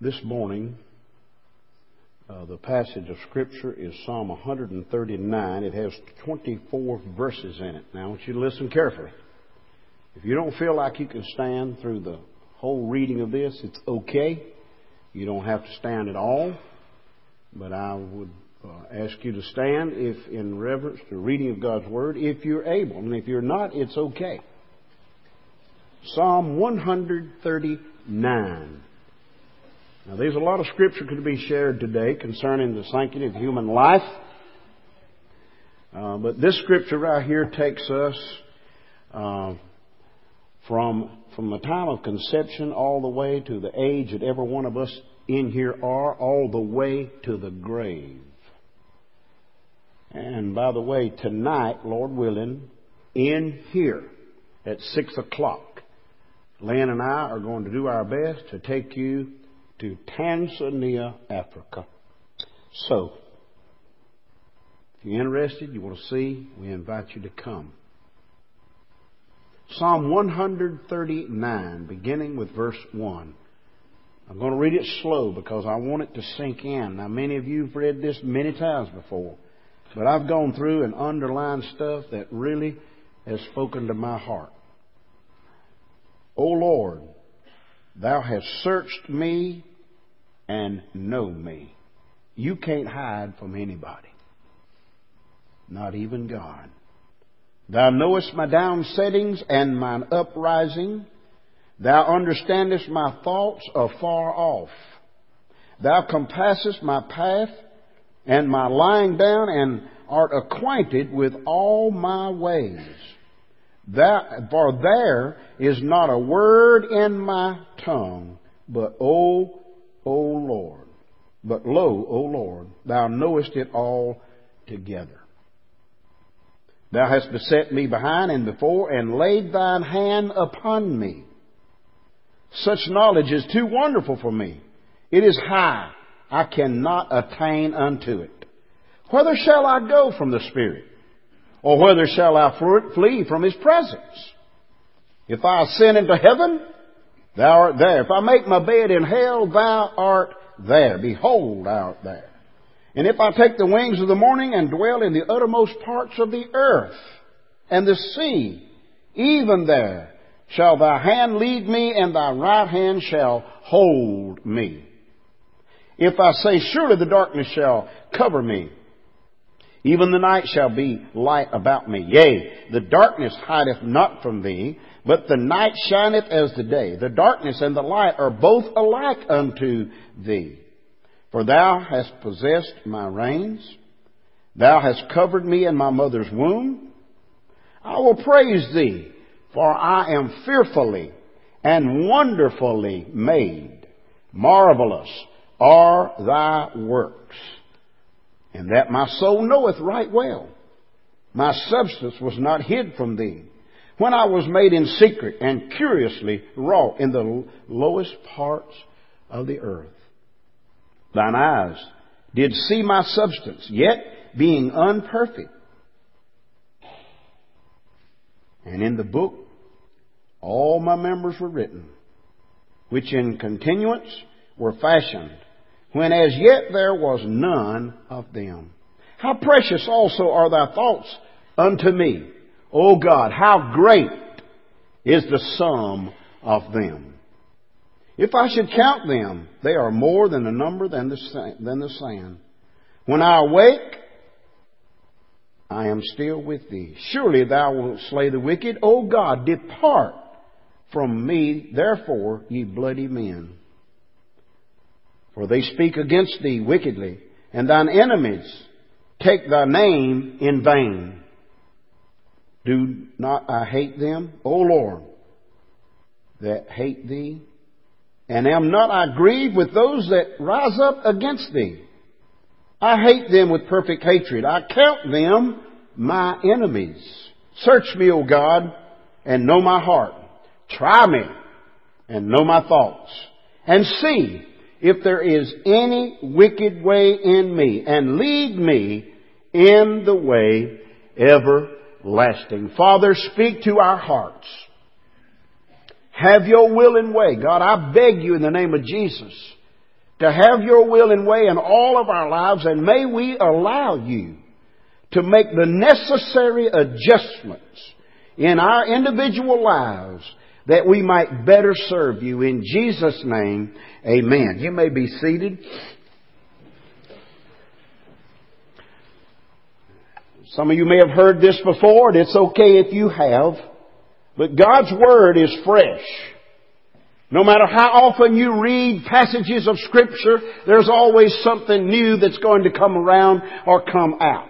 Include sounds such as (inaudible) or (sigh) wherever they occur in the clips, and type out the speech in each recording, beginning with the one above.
This morning, uh, the passage of Scripture is Psalm 139. It has 24 verses in it. Now, I want you to listen carefully. If you don't feel like you can stand through the whole reading of this, it's okay. You don't have to stand at all. But I would uh, ask you to stand if in reverence to reading of God's Word, if you're able. And if you're not, it's okay. Psalm 139. Now, there's a lot of scripture could be shared today concerning the sanctity of human life. Uh, but this scripture right here takes us uh, from from the time of conception all the way to the age that every one of us in here are, all the way to the grave. And by the way, tonight, Lord willing, in here at six o'clock, Lynn and I are going to do our best to take you to Tanzania, Africa. So, if you're interested, you want to see, we invite you to come. Psalm 139, beginning with verse 1. I'm going to read it slow because I want it to sink in. Now, many of you have read this many times before, but I've gone through and underlined stuff that really has spoken to my heart. O Lord, Thou hast searched me and know me. You can't hide from anybody. Not even God. Thou knowest my downsettings and mine uprising. Thou understandest my thoughts afar off. Thou compassest my path and my lying down and art acquainted with all my ways. That, for there is not a word in my tongue, but O, O Lord. But lo, O Lord, thou knowest it all together. Thou hast beset me behind and before, and laid thine hand upon me. Such knowledge is too wonderful for me. It is high. I cannot attain unto it. Whither shall I go from the Spirit? Or whither shall I flee from His presence? If I ascend into heaven, thou art there. If I make my bed in hell, thou art there. Behold, thou art there. And if I take the wings of the morning and dwell in the uttermost parts of the earth and the sea, even there shall thy hand lead me and thy right hand shall hold me. If I say, surely the darkness shall cover me, even the night shall be light about me. Yea, the darkness hideth not from thee, but the night shineth as the day. The darkness and the light are both alike unto thee. For thou hast possessed my reins. Thou hast covered me in my mother's womb. I will praise thee, for I am fearfully and wonderfully made. Marvelous are thy works. And that my soul knoweth right well. My substance was not hid from thee. When I was made in secret and curiously wrought in the lowest parts of the earth. Thine eyes did see my substance, yet being unperfect. And in the book all my members were written, which in continuance were fashioned, when as yet there was none of them. How precious also are thy thoughts unto me, O God, how great is the sum of them. If I should count them, they are more than the number than the, than the sand. When I awake, I am still with thee. Surely thou wilt slay the wicked. O God, depart from me, therefore, ye bloody men. For they speak against thee wickedly, and thine enemies take thy name in vain. Do not I hate them, O Lord, that hate thee? And am not I grieved with those that rise up against thee? I hate them with perfect hatred. I count them my enemies. Search me, O God, and know my heart. Try me and know my thoughts. And see if there is any wicked way in me, and lead me in the way everlasting. Father, speak to our hearts. Have your will and way. God, I beg you in the name of Jesus to have your will and way in all of our lives, and may we allow you to make the necessary adjustments in our individual lives that we might better serve you. In Jesus' name, amen. You may be seated. Some of you may have heard this before, and it's okay if you have. But God's Word is fresh. No matter how often you read passages of Scripture, there's always something new that's going to come around or come out.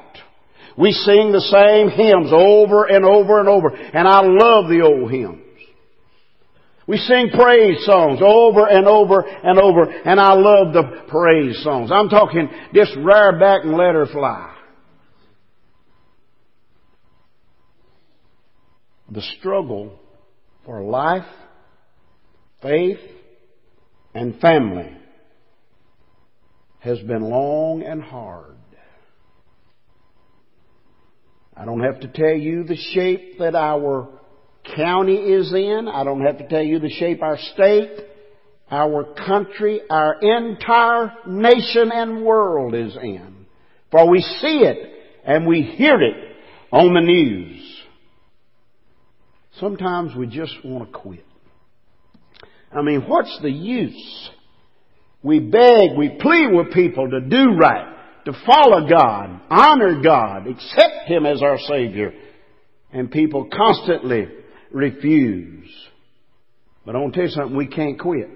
We sing the same hymns over and over and over, and I love the old hymns. We sing praise songs over and over and over, and I love the praise songs. I'm talking this rear back and let her fly. The struggle for life, faith, and family has been long and hard. I don't have to tell you the shape that our county is in. I don't have to tell you the shape our state, our country, our entire nation and world is in. For we see it and we hear it on the news. Sometimes we just want to quit. I mean, what's the use? We beg, we plead with people to do right, to follow God, honor God, accept Him as our Savior. And people constantly refuse. But I want to tell you something, we can't quit.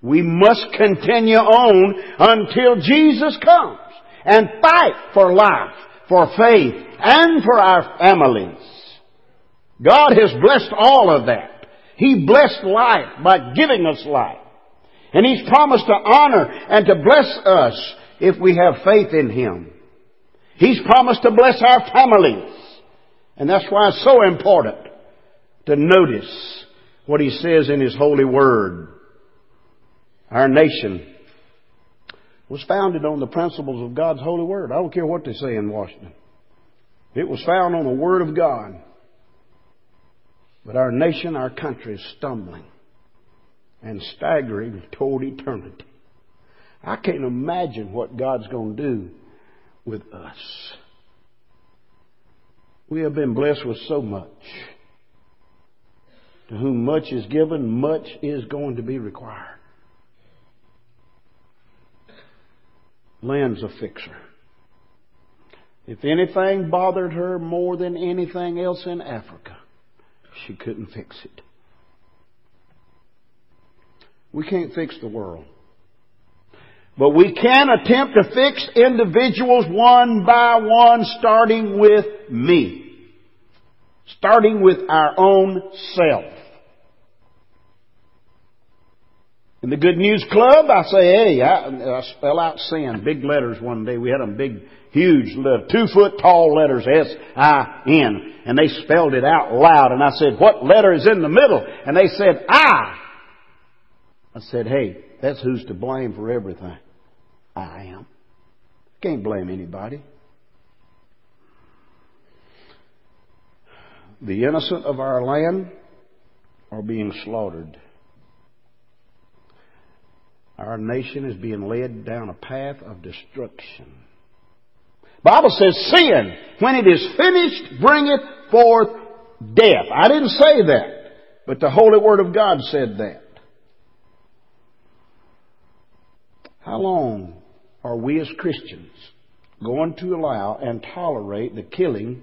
We must continue on until Jesus comes and fight for life, for faith, and for our families. God has blessed all of that. He blessed life by giving us life. And He's promised to honor and to bless us if we have faith in Him. He's promised to bless our families. And that's why it's so important to notice what He says in His holy word. Our nation was founded on the principles of God's holy word. I don't care what they say in Washington. It was found on the Word of God. But our nation, our country is stumbling and staggering toward eternity. I can't imagine what God's going to do with us. We have been blessed with so much. To whom much is given, much is going to be required. Lynn's a fixer. If anything bothered her more than anything else in Africa, she couldn't fix it. We can't fix the world. But we can attempt to fix individuals one by one, starting with me. Starting with our own self. In the Good News Club, I say, hey, I, I spell out sin. Big letters one day. We had them big, huge, two foot tall letters, S-I-N. And they spelled it out loud. And I said, what letter is in the middle? And they said, I. I said, hey, that's who's to blame for everything. I am. Can't blame anybody. The innocent of our land are being slaughtered. Our nation is being led down a path of destruction. Bible says sin, when it is finished, bringeth forth death. I didn't say that, but the Holy Word of God said that. How long are we as Christians going to allow and tolerate the killing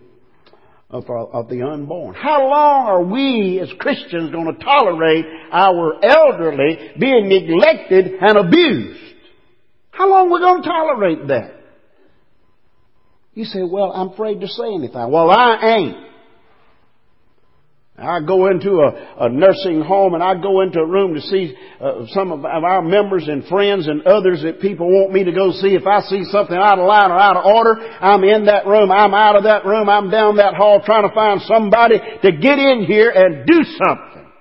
of, uh, of the unborn. How long are we as Christians going to tolerate our elderly being neglected and abused? How long are we going to tolerate that? You say, well, I'm afraid to say anything. Well, I ain't. I go into a, a, nursing home and I go into a room to see uh, some of our members and friends and others that people want me to go see. If I see something out of line or out of order, I'm in that room, I'm out of that room, I'm down that hall trying to find somebody to get in here and do something.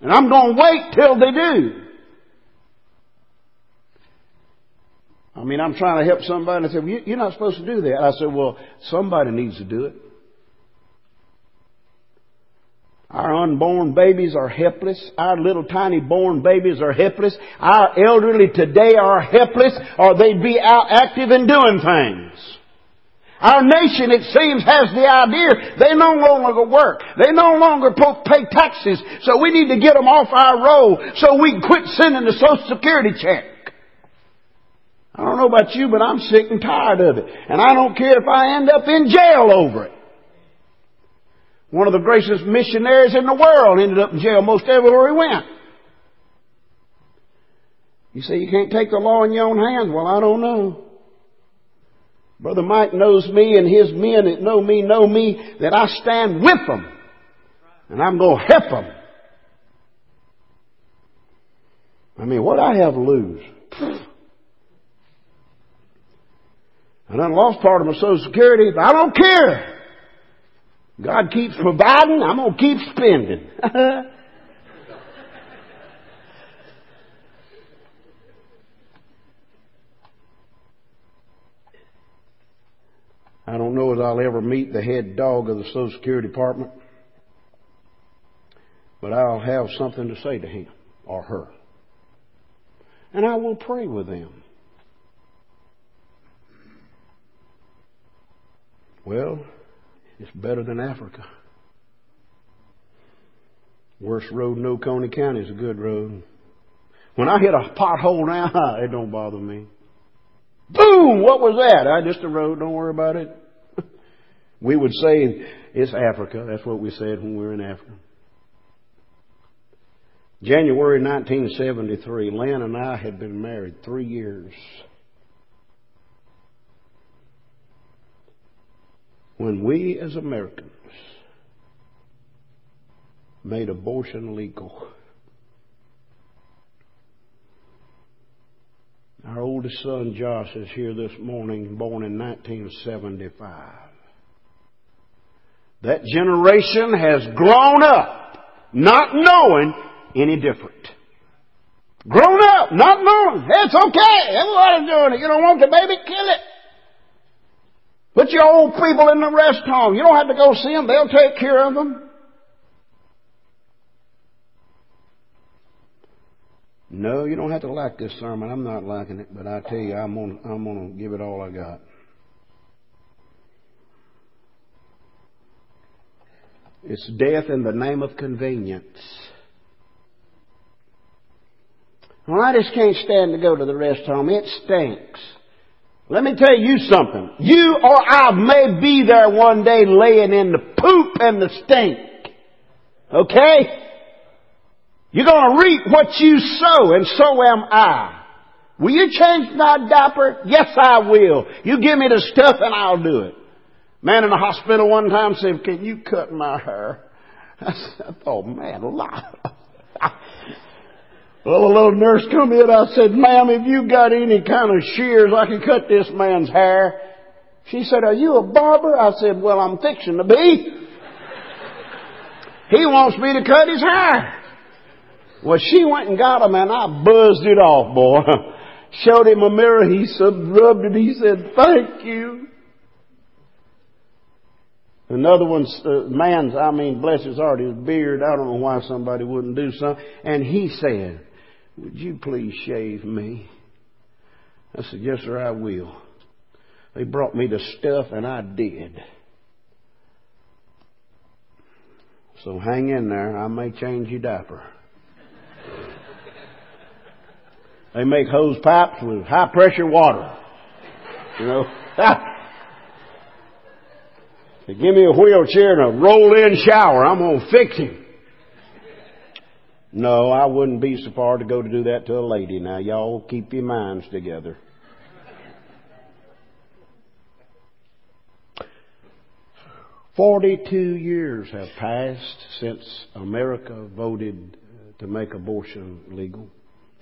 And I'm going to wait till they do. I mean, I'm trying to help somebody and I said, well, you're not supposed to do that. I said, well, somebody needs to do it. Our unborn babies are helpless. Our little tiny born babies are helpless. Our elderly today are helpless or they'd be out active and doing things. Our nation, it seems, has the idea they no longer work. They no longer pay taxes, so we need to get them off our roll so we can quit sending the Social Security check. I don't know about you, but I'm sick and tired of it. And I don't care if I end up in jail over it. One of the greatest missionaries in the world ended up in jail most everywhere he went. You say you can't take the law in your own hands. Well, I don't know. Brother Mike knows me and his men that know me know me that I stand with them. And I'm going to help them. I mean, what I have to lose? I done lost part of my Social Security, but I don't care. God keeps providing, I'm going to keep spending. (laughs) I don't know as I'll ever meet the head dog of the Social Security Department, but I'll have something to say to him or her. And I will pray with them. Well, it's better than Africa. Worst road in Oconee County is a good road. When I hit a pothole now, (laughs) it don't bother me. Boom! What was that? I just a road. Don't worry about it. (laughs) we would say it's Africa. That's what we said when we were in Africa. January 1973, Lynn and I had been married three years. When we as Americans made abortion legal. Our oldest son Josh is here this morning, born in 1975. That generation has grown up not knowing any different. Grown up, not knowing. It's okay. Everybody's doing it. You don't want the baby, kill it. Put your old people in the rest home. You don't have to go see them. They'll take care of them. No, you don't have to like this sermon. I'm not liking it, but I tell you, I'm gonna, I'm gonna give it all I got. It's death in the name of convenience. Well, I just can't stand to go to the rest home. It stinks. Let me tell you something. You or I may be there one day laying in the poop and the stink. Okay? You're gonna reap what you sow, and so am I. Will you change my diaper? Yes, I will. You give me the stuff and I'll do it. Man in the hospital one time said, can you cut my hair? (laughs) I, said, oh man, well, a little nurse come in. I said, ma'am, if you got any kind of shears, I can cut this man's hair. She said, are you a barber? I said, well, I'm fixing to be. He wants me to cut his hair. Well, she went and got him and I buzzed it off, boy. (laughs) Showed him a mirror. He rubbed it. He said, thank you. Another one's uh, man's, I mean, bless his heart, his beard. I don't know why somebody wouldn't do something. And he said, would you please shave me? I said, Yes, sir, I will. They brought me the stuff and I did. So hang in there. I may change your diaper. they make hose pipes with high pressure water. You know. (laughs) they give me a wheelchair and a roll in shower. I'm going to fix him. No, I wouldn't be so far to go to do that to a lady. Now, y'all keep your minds together. Forty-two years have passed since America voted uh, to make abortion legal.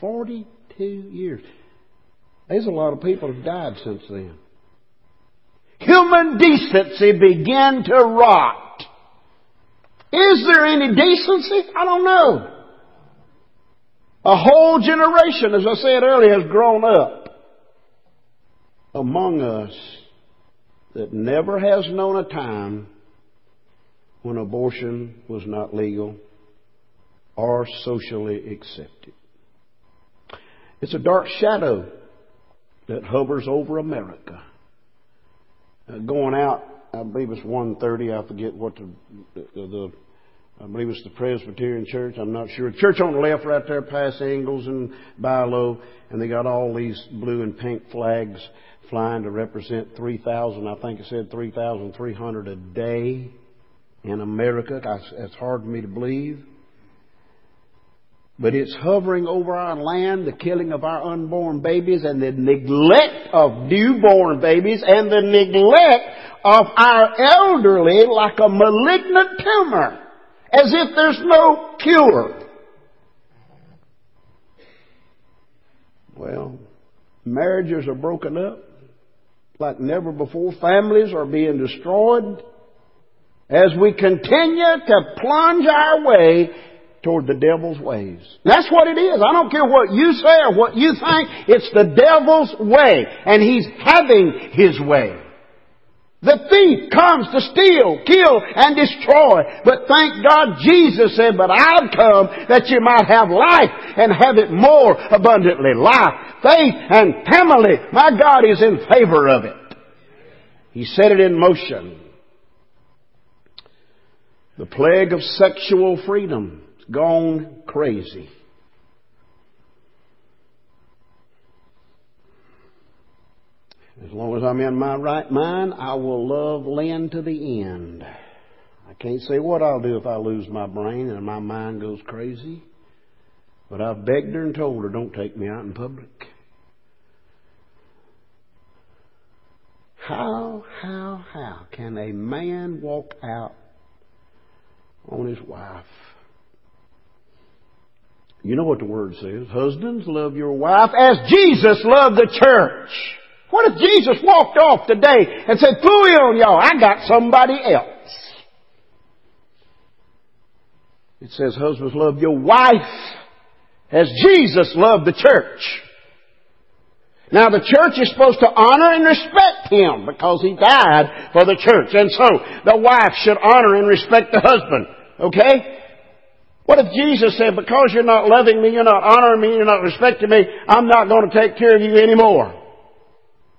Forty-two years. There's a lot of people who have died since then. Human decency began to rot. Is there any decency? I don't know. A whole generation, as I said earlier, has grown up among us that never has known a time when abortion was not legal or socially accepted. It's a dark shadow that hovers over America. Uh, going out, I believe it's 130. I forget what the, the, the I believe it's the Presbyterian Church. I'm not sure. Church on the left, right there, past Ingles and BI-LO, and they got all these blue and pink flags flying to represent 3,000. I think it said 3,300 a day in America. That's hard for me to believe. But it's hovering over our land, the killing of our unborn babies and the neglect of newborn babies and the neglect of our elderly like a malignant tumor, as if there's no cure. Well, marriages are broken up like never before. Families are being destroyed as we continue to plunge our way toward the devil's ways. That's what it is. I don't care what you say or what you think. It's the devil's way. And he's having his way. The thief comes to steal, kill, and destroy. But thank God Jesus said, but I've come that you might have life and have it more abundantly. Life, faith, and family. My God is in favor of it. He set it in motion. The plague of sexual freedom has gone crazy. As long as I'm in my right mind, I will love Lynn to the end. I can't say what I'll do if I lose my brain and my mind goes crazy. But I've begged her and told her, don't take me out in public. How, how, how can a man walk out on his wife? You know what the word says. Husbands, love your wife as Jesus loved the church. What if Jesus walked off today and said, Fooey on y'all, I got somebody else. It says, husbands, love your wife as Jesus loved the church. Now the church is supposed to honor and respect him because he died for the church. And so the wife should honor and respect the husband. Okay? What if Jesus said, because you're not loving me, you're not honoring me, you're not respecting me, I'm not going to take care of you anymore?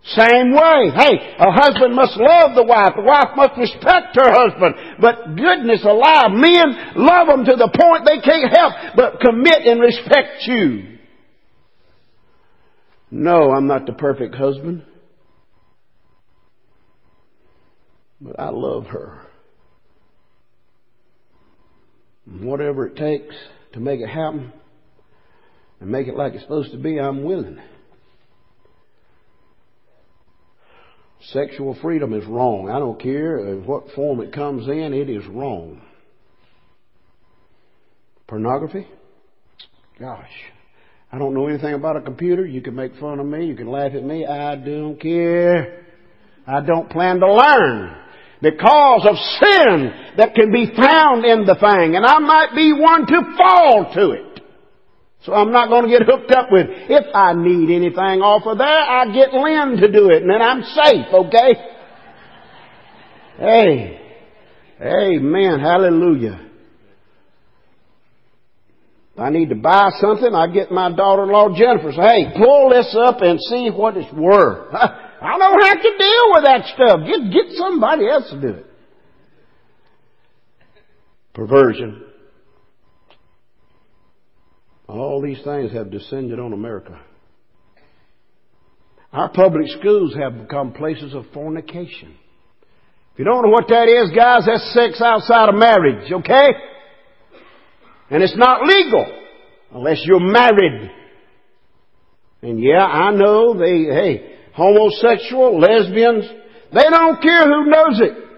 Same way. Hey, a husband must love the wife. The wife must respect her husband. But goodness alive, men love them to the point they can't help but commit and respect you. No, I'm not the perfect husband. But I love her. whatever it takes to make it happen and make it like it's supposed to be, I'm willing. Sexual freedom is wrong. I don't care what form it comes in, it is wrong. Pornography? Gosh. I don't know anything about a computer. You can make fun of me. You can laugh at me. I don't care. I don't plan to learn because of sin that can be found in the thing. And I might be one to fall to it. So I'm not going to get hooked up with, if I need anything off of there, I get Lynn to do it and then I'm safe, okay? Hey. Amen. Hallelujah. If I need to buy something, I get my daughter-in-law Jennifer. Say, hey, pull this up and see what it's worth. (laughs) I don't have to deal with that stuff. Get, get somebody else to do it. Perversion. All these things have descended on America. Our public schools have become places of fornication. If you don't know what that is, guys, that's sex outside of marriage, okay? And it's not legal unless you're married. And yeah, I know they, hey, homosexual, lesbians. They don't care who knows it.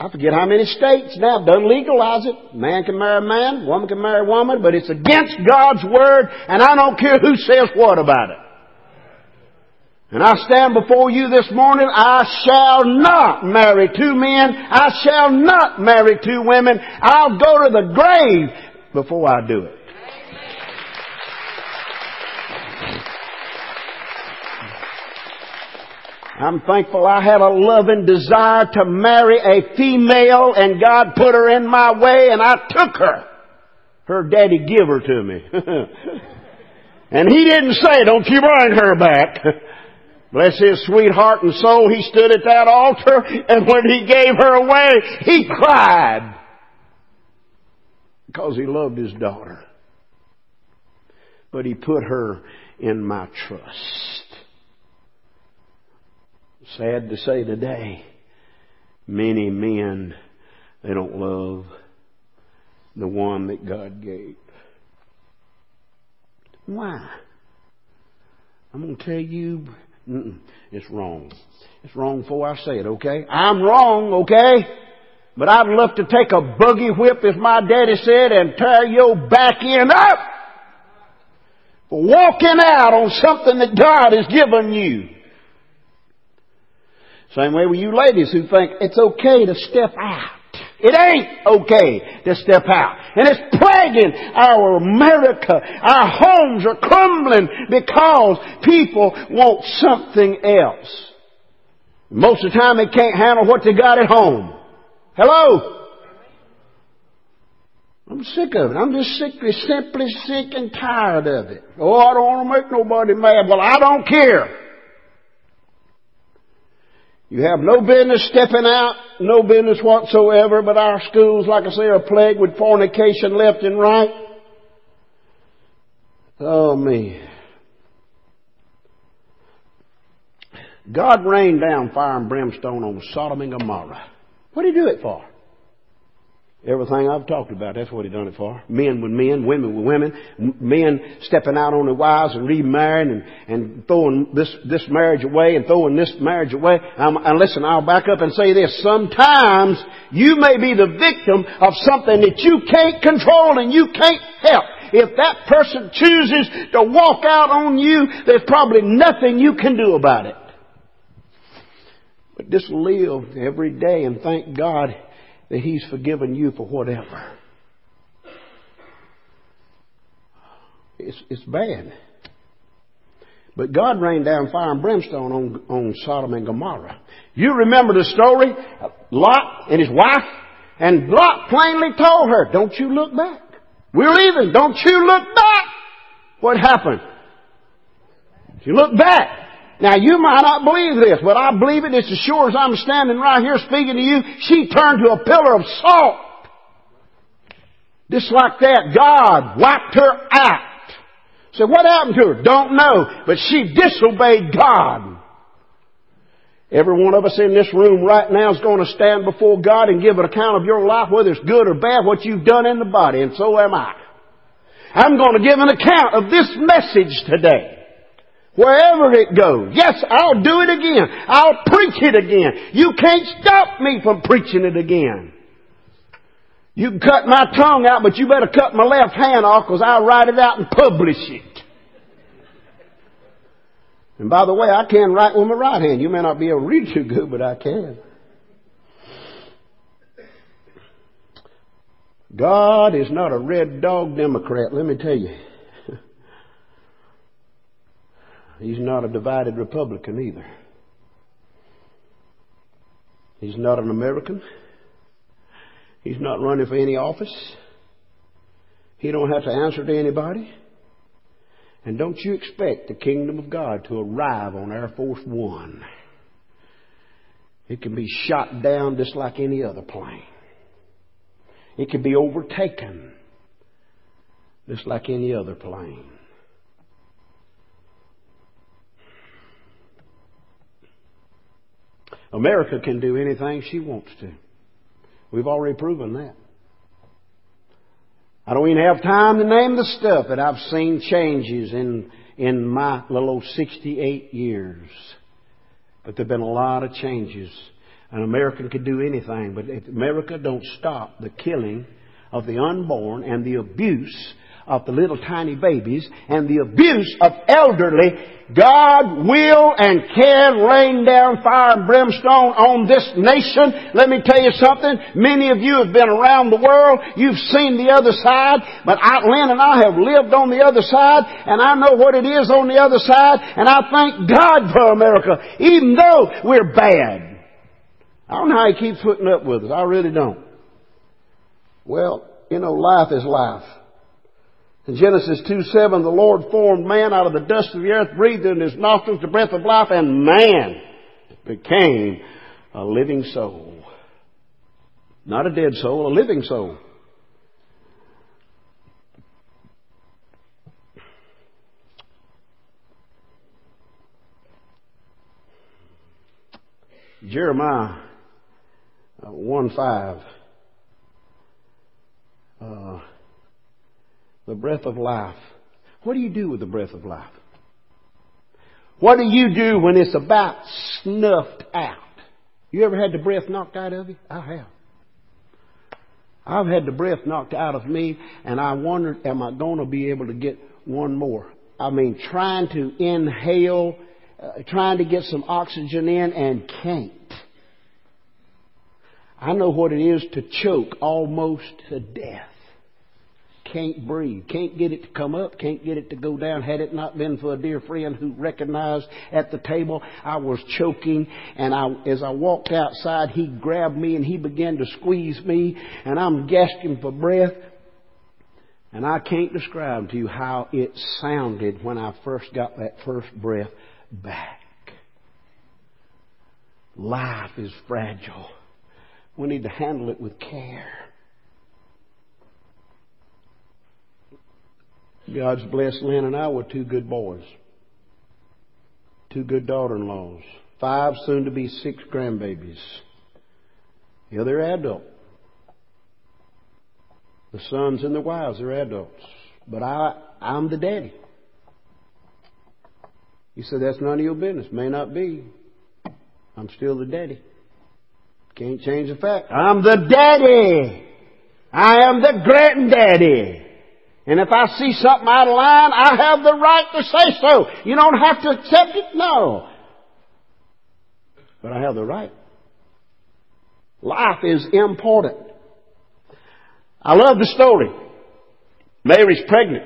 I forget how many states now done legalize it. Man can marry a man, woman can marry a woman, but it's against God's word, and I don't care who says what about it. And I stand before you this morning, I shall not marry two men, I shall not marry two women, I'll go to the grave before I do it. I'm thankful I had a loving desire to marry a female and God put her in my way and I took her. Her daddy give her to me. (laughs) and he didn't say, don't you bring her back. (laughs) Bless his sweet heart and soul, he stood at that altar and when he gave her away, he cried. Because he loved his daughter. But he put her in my trust. Sad to say today, many men, they don't love the one that God gave. Why? I'm going to tell you, it's wrong. It's wrong before I say it, okay? I'm wrong, okay? But I'd love to take a buggy whip, as my daddy said, and tear your back end up for walking out on something that God has given you. Same way with you ladies who think it's okay to step out. It ain't okay to step out. And it's plaguing our America. Our homes are crumbling because people want something else. Most of the time they can't handle what they got at home. Hello? I'm sick of it. I'm just sick, simply sick and tired of it. Oh, I don't want to make nobody mad. Well, I don't care. You have no business stepping out, no business whatsoever, but our schools, like I say, are plagued with fornication left and right. Oh me. God rained down fire and brimstone on Sodom and Gomorrah. What did he do it for? Everything I've talked about, that's what he done it for. Men with men, women with women, men stepping out on their wives and remarrying and, and throwing this, this marriage away and throwing this marriage away. Um, and listen, I'll back up and say this. Sometimes you may be the victim of something that you can't control and you can't help. If that person chooses to walk out on you, there's probably nothing you can do about it. But just live every day and thank God that He's forgiven you for whatever. It's, it's bad. But God rained down fire and brimstone on, on Sodom and Gomorrah. You remember the story? Lot and his wife? And Lot plainly told her, don't you look back. We're leaving. Don't you look back. What happened? She looked back. Now you might not believe this, but I believe it. It's as sure as I'm standing right here speaking to you. She turned to a pillar of salt. Just like that, God wiped her out. So what happened to her? Don't know. But she disobeyed God. Every one of us in this room right now is going to stand before God and give an account of your life, whether it's good or bad, what you've done in the body, and so am I. I'm going to give an account of this message today. Wherever it goes. Yes, I'll do it again. I'll preach it again. You can't stop me from preaching it again. You can cut my tongue out, but you better cut my left hand off because I'll write it out and publish it. And by the way, I can write with my right hand. You may not be able to read too good, but I can. God is not a red dog Democrat, let me tell you. He's not a divided Republican either. He's not an American. He's not running for any office. He don't have to answer to anybody. And don't you expect the kingdom of God to arrive on Air Force One. It can be shot down just like any other plane. It can be overtaken just like any other plane. America can do anything she wants to. We've already proven that. I don't even have time to name the stuff that I've seen changes in, in my little old 68 years. But there have been a lot of changes. An American could do anything, but if America don't stop the killing of the unborn and the abuse of the little tiny babies and the abuse of elderly, God will and can rain down fire and brimstone on this nation. Let me tell you something. Many of you have been around the world. You've seen the other side. But I, Lynn and I have lived on the other side and I know what it is on the other side and I thank God for America even though we're bad. I don't know how he keeps putting up with us. I really don't. Well, you know, life is life. In Genesis 2 7, the Lord formed man out of the dust of the earth, breathed in his nostrils the breath of life, and man became a living soul. Not a dead soul, a living soul. Jeremiah uh, 1 5. Uh, the breath of life. What do you do with the breath of life? What do you do when it's about snuffed out? You ever had the breath knocked out of you? I have. I've had the breath knocked out of me, and I wondered, am I going to be able to get one more? I mean, trying to inhale, uh, trying to get some oxygen in, and can't. I know what it is to choke almost to death can't breathe, can't get it to come up, can't get it to go down. Had it not been for a dear friend who recognized at the table I was choking, and I, as I walked outside, he grabbed me and he began to squeeze me, and I'm gasping for breath. And I can't describe to you how it sounded when I first got that first breath back. Life is fragile. We need to handle it with care. God's blessed Lynn and I with two good boys, two good daughter-in-laws, five, soon to be six grandbabies. Yeah, they're adults. The sons and the wives, they're adults. But I, I'm the daddy. You said that's none of your business. May not be. I'm still the daddy. Can't change the fact. I'm the daddy. I am the granddaddy. And if I see something out of line, I have the right to say so. You don't have to accept it? No. But I have the right. Life is important. I love the story. Mary's pregnant.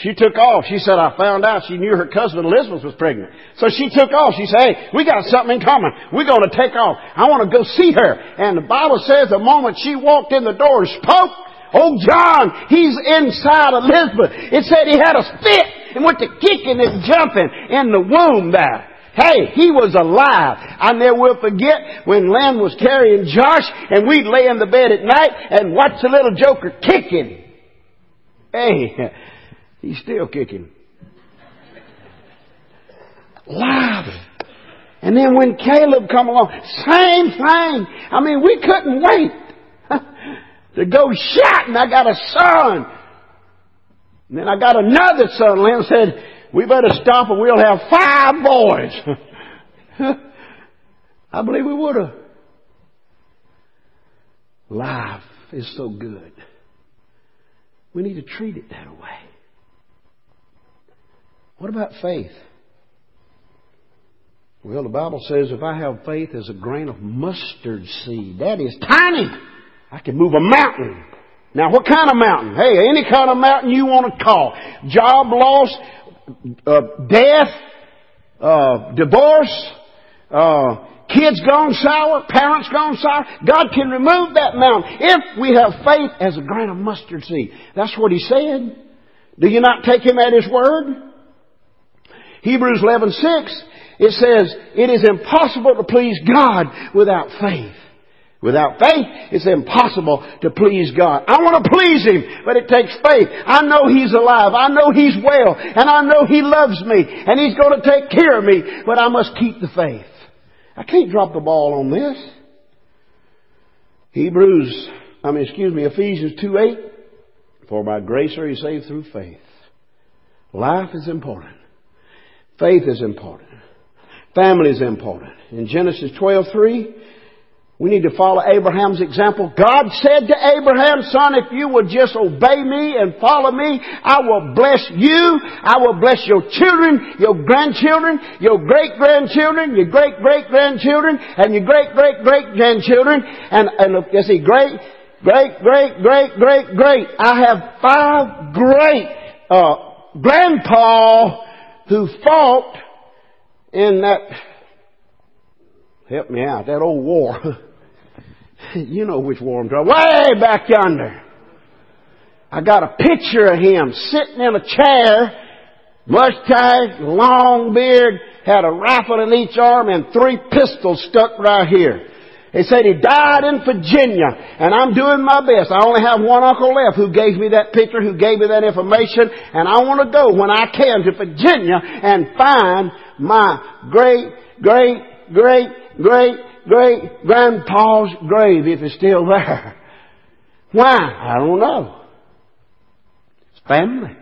She took off. She said, I found out she knew her cousin Elizabeth was pregnant. So she took off. She said, hey, we got something in common. We're going to take off. I want to go see her. And the Bible says the moment she walked in the door and spoke, Oh, John, he's inside Elizabeth. It said he had a fit and went to kicking and jumping in the womb there. Hey, he was alive. I never will forget when Lynn was carrying Josh and we'd lay in the bed at night and watch the little joker kicking. Hey, (laughs) he's still kicking. Live. And then when Caleb come along, same thing. I mean, we couldn't wait to go shouting, I got a son. And then I got another son. Lynn said, we better stop or we'll have five boys. (laughs) I believe we would have. Life is so good. We need to treat it that way. What about faith? Well, the Bible says if I have faith as a grain of mustard seed, that is tiny. I can move a mountain. Now, what kind of mountain? Hey, any kind of mountain you want to call. Job loss, uh, death, uh, divorce, uh, kids gone sour, parents gone sour. God can remove that mountain if we have faith as a grain of mustard seed. That's what He said. Do you not take Him at His word? Hebrews 11:6 it says it is impossible to please God without faith. Without faith, it's impossible to please God. I want to please Him, but it takes faith. I know He's alive. I know He's well. And I know He loves me. And He's going to take care of me. But I must keep the faith. I can't drop the ball on this. Hebrews, I mean, excuse me, Ephesians 2 8. For by grace are you saved through faith. Life is important. Faith is important. Family is important. In Genesis 12 3, We need to follow Abraham's example. God said to Abraham, son, if you will just obey me and follow me, I will bless you. I will bless your children, your grandchildren, your great grandchildren, your great great grandchildren, and your great great great grandchildren. And, and you see, great, great, great, great, great, great. I have five great, uh, grandpa who fought in that, help me out, that old war. (laughs) you know which war I'm talking Way back yonder. I got a picture of him sitting in a chair, mustache, long beard, had a rifle in each arm and three pistols stuck right here. He said he died in Virginia, and I'm doing my best. I only have one uncle left who gave me that picture, who gave me that information, and I want to go when I can to Virginia and find my great, great, great, great, great grandpa's grave if it's still there. Why? I don't know. It's family.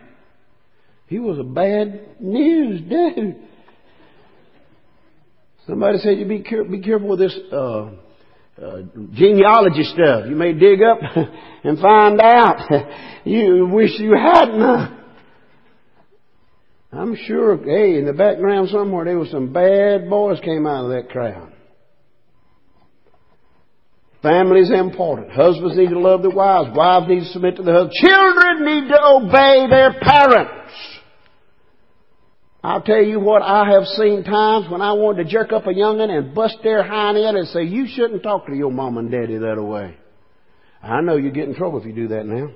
He was a bad news dude. Somebody said you be, care- be careful with this uh, uh, genealogy stuff. You may dig up (laughs) and find out. (laughs) you wish you hadn't. I'm sure, hey, in the background somewhere there was some bad boys came out of that crowd. Family's important. Husbands need to love their wives. Wives need to submit to their husbands. Children need to obey their parents. I'll tell you what, I have seen times when I wanted to jerk up a young'un and bust their hind end and say, you shouldn't talk to your mom and daddy that way. I know you get in trouble if you do that now.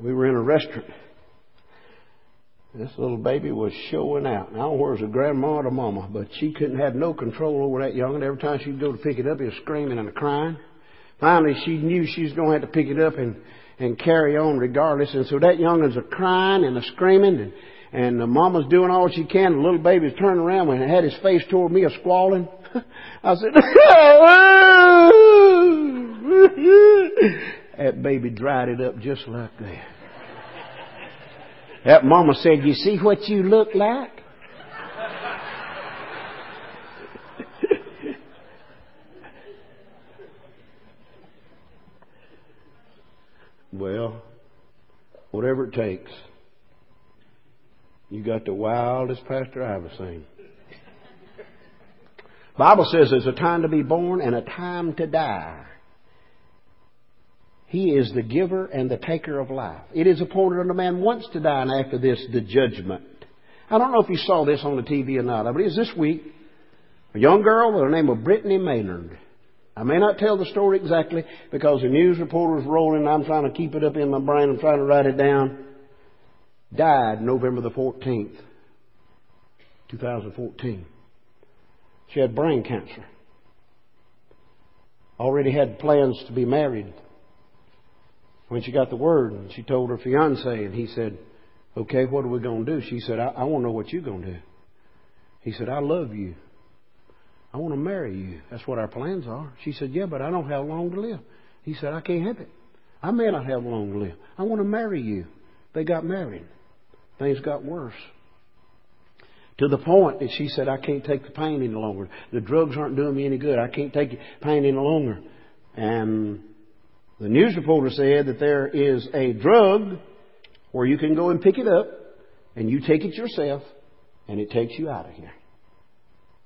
We were in a restaurant. This little baby was showing out. Now, where's the grandma or the mama? But she couldn't have no control over that young'un. Every time she'd go to pick it up, he was screaming and crying. Finally, she knew she was going to have to pick it up and and carry on regardless. And so that young'un's a crying and a screaming and, and the mama's doing all she can. The little baby's turning around when it had his face toward me, a squalling. (laughs) I said, (laughs) that baby dried it up just like that. That mama said, you see what you look like? (laughs) Well, whatever it takes. You got the wildest pastor I've ever seen. Bible says there's a time to be born and a time to die. He is the giver and the taker of life. It is appointed unto man once to die, and after this, the judgment. I don't know if you saw this on the TV or not, but it was this week. A young girl by the name of Brittany Maynard I may not tell the story exactly because the news reporter is rolling and I'm trying to keep it up in my brain. I'm trying to write it down. Died November the 14th, 2014. She had brain cancer. Already had plans to be married. When she got the word, and she told her fiance, and he said, Okay, what are we going to do? She said, I, I want to know what you're going to do. He said, I love you. I want to marry you. That's what our plans are. She said, Yeah, but I don't have long to live. He said, I can't have it. I may not have long to live. I want to marry you. They got married. Things got worse. To the point that she said, I can't take the pain any longer. The drugs aren't doing me any good. I can't take the pain any longer. And the news reporter said that there is a drug where you can go and pick it up and you take it yourself and it takes you out of here.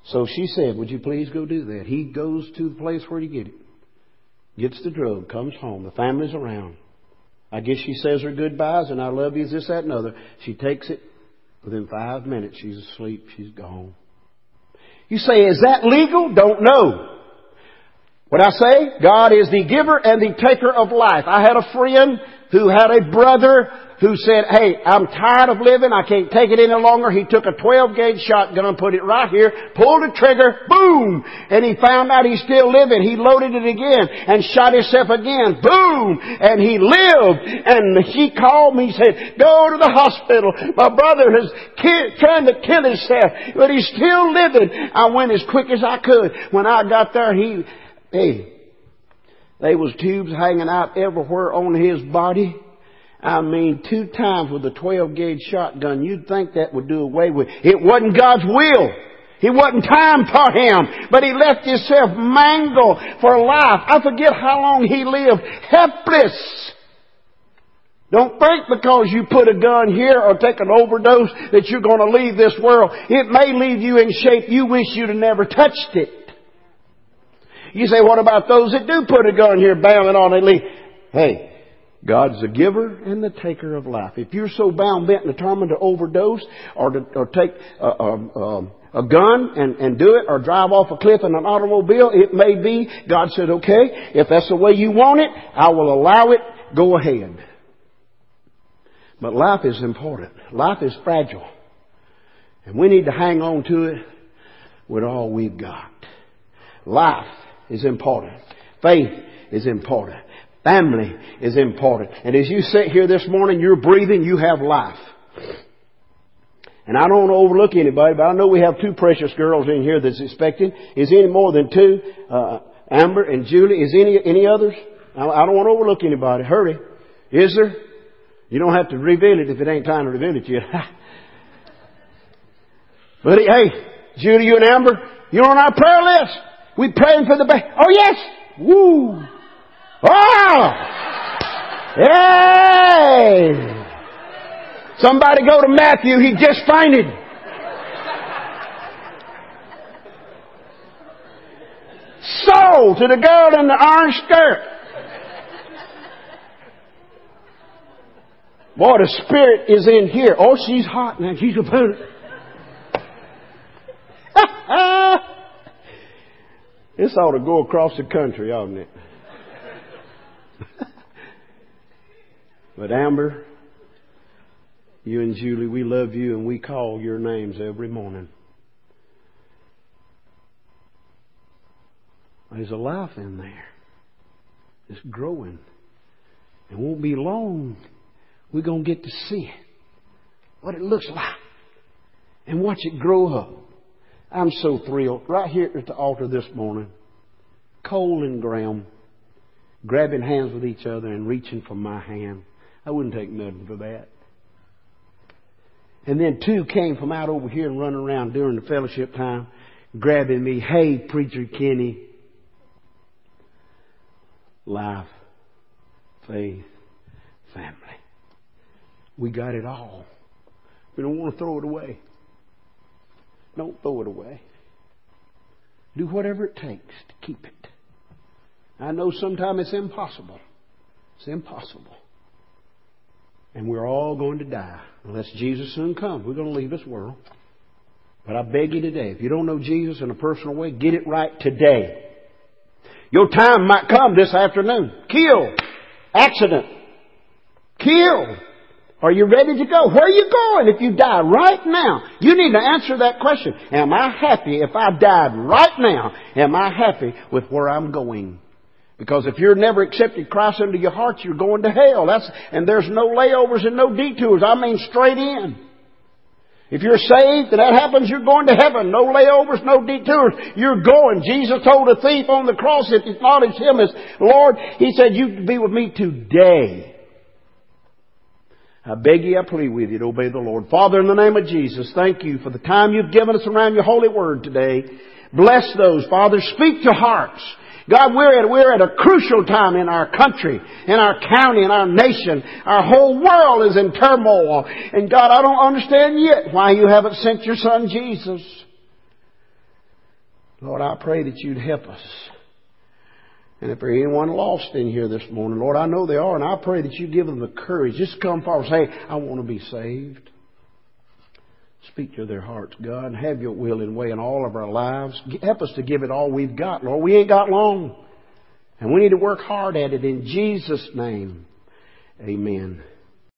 So she said, Would you please go do that? He goes to the place where you get it, gets the drug, comes home. The family's around. I guess she says her goodbyes and I love you, this, that, and other. She takes it. Within five minutes, she's asleep. She's gone. You say, is that legal? Don't know. What I say? God is the giver and the taker of life. I had a friend who had a brother who said, hey, I'm tired of living. I can't take it any longer. He took a 12 gauge shotgun put it right here, pulled the trigger, boom! And he found out he's still living. He loaded it again and shot himself again, boom! And he lived. And he called me, said, go to the hospital. My brother is ki- trying to kill himself, but he's still living. I went as quick as I could. When I got there, he, hey, there was tubes hanging out everywhere on his body. I mean, two times with a 12 gauge shotgun. You'd think that would do away with it. It wasn't God's will. It wasn't time for him, but he left himself mangled for life. I forget how long he lived. Helpless. Don't think because you put a gun here or take an overdose that you're going to leave this world. It may leave you in shape you wish you'd have never touched it. You say, what about those that do put a gun here, bam, and on leave? Hey, God's the giver and the taker of life. If you're so bound, bent, and determined to overdose or to or take a, a, um, a gun and, and do it or drive off a cliff in an automobile, it may be, God said, okay, if that's the way you want it, I will allow it, go ahead. But life is important. Life is fragile. And we need to hang on to it with all we've got. Life is important. Faith is important. Family is important. And as you sit here this morning, you're breathing, you have life. And I don't want to overlook anybody, but I know we have two precious girls in here that's expecting. Is any more than two? Uh, Amber and Julie. Is any any others? I, I don't want to overlook anybody. Hurry. Is there? You don't have to reveal it if it ain't time to reveal it yet. (laughs) but hey, Julie, you and Amber, you're on our prayer list. We praying for the baby. Oh yes! Woo! Oh! Hey! Somebody go to Matthew, he just fainted. So, to the girl in the orange skirt. Boy, the Spirit is in here. Oh, she's hot now. She's a (laughs) This ought to go across the country, oughtn't it? (laughs) but Amber, you and Julie, we love you and we call your names every morning. There's a life in there. It's growing. It won't be long. We're going to get to see it. What it looks like. And watch it grow up. I'm so thrilled. Right here at the altar this morning, Cole and Graham grabbing hands with each other and reaching for my hand. I wouldn't take nothing for that. And then two came from out over here and running around during the fellowship time, grabbing me. Hey, Preacher Kenny. Life, faith, family. We got it all. We don't want to throw it away. Don't throw it away. Do whatever it takes to keep it. I know sometimes it's impossible. It's impossible. And we're all going to die unless Jesus soon comes. We're going to leave this world. But I beg you today, if you don't know Jesus in a personal way, get it right today. Your time might come this afternoon. Kill. Accident. Kill. Are you ready to go? Where are you going if you die right now? You need to answer that question. Am I happy if I died right now? Am I happy with where I'm going? Because if you're never accepted Christ into your heart, you're going to hell. That's, and there's no layovers and no detours. I mean straight in. If you're saved and that happens, you're going to heaven. No layovers, no detours. You're going. Jesus told a thief on the cross, if he acknowledged him as Lord, he said, you be with me today. I beg you, I plead with you to obey the Lord. Father, in the name of Jesus, thank you for the time you've given us around your holy word today. Bless those, Father. Speak to hearts. God, we're at, we're at a crucial time in our country, in our county, in our nation. Our whole world is in turmoil. And God, I don't understand yet why you haven't sent your son Jesus. Lord, I pray that you'd help us. And if there's anyone lost in here this morning, Lord, I know they are, and I pray that you give them the courage. Just come forward and say, I want to be saved. Speak to their hearts, God. Have your will and way in all of our lives. Help us to give it all we've got, Lord. We ain't got long. And we need to work hard at it in Jesus' name. Amen.